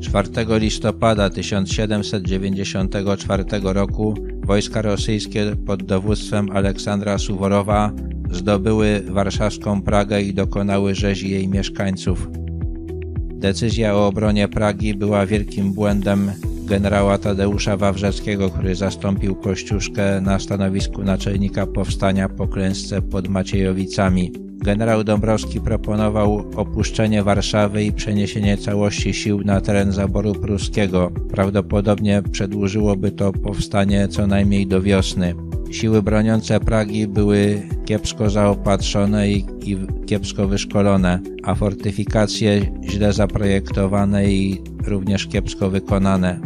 4 listopada 1794 roku wojska rosyjskie pod dowództwem Aleksandra Suworowa zdobyły warszawską Pragę i dokonały rzezi jej mieszkańców. Decyzja o obronie Pragi była wielkim błędem generała Tadeusza Wawrzeckiego, który zastąpił Kościuszkę na stanowisku naczelnika powstania po klęsce pod Maciejowicami. Generał Dąbrowski proponował opuszczenie Warszawy i przeniesienie całości sił na teren zaboru pruskiego. Prawdopodobnie przedłużyłoby to powstanie co najmniej do wiosny. Siły broniące Pragi były kiepsko zaopatrzone i, i kiepsko wyszkolone, a fortyfikacje źle zaprojektowane i również kiepsko wykonane.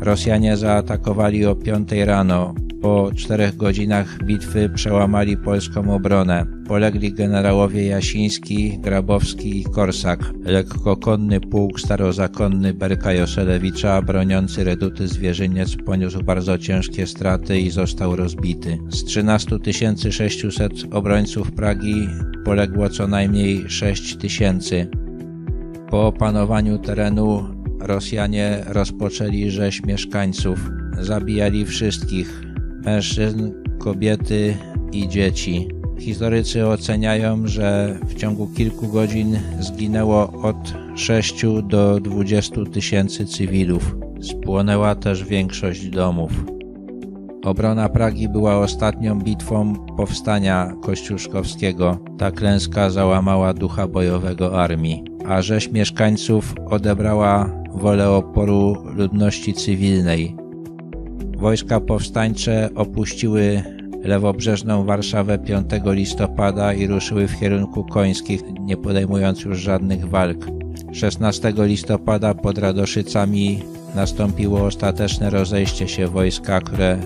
Rosjanie zaatakowali o 5 rano. Po czterech godzinach bitwy przełamali polską obronę. Polegli generałowie Jasiński, Grabowski i Korsak. Lekkokonny pułk starozakonny Berka Joselewicza, broniący reduty Zwierzyniec, poniósł bardzo ciężkie straty i został rozbity. Z 13 600 obrońców Pragi poległo co najmniej 6 tysięcy. Po opanowaniu terenu Rosjanie rozpoczęli rzeź mieszkańców. Zabijali wszystkich mężczyzn, kobiety i dzieci. Historycy oceniają, że w ciągu kilku godzin zginęło od 6 do 20 tysięcy cywilów. Spłonęła też większość domów. Obrona Pragi była ostatnią bitwą powstania kościuszkowskiego. Ta klęska załamała ducha bojowego armii, a rzeź mieszkańców odebrała wolę oporu ludności cywilnej. Wojska powstańcze opuściły lewobrzeżną Warszawę 5 listopada i ruszyły w kierunku końskich, nie podejmując już żadnych walk. 16 listopada pod Radoszycami nastąpiło ostateczne rozejście się wojska, które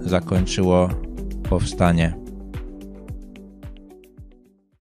zakończyło powstanie.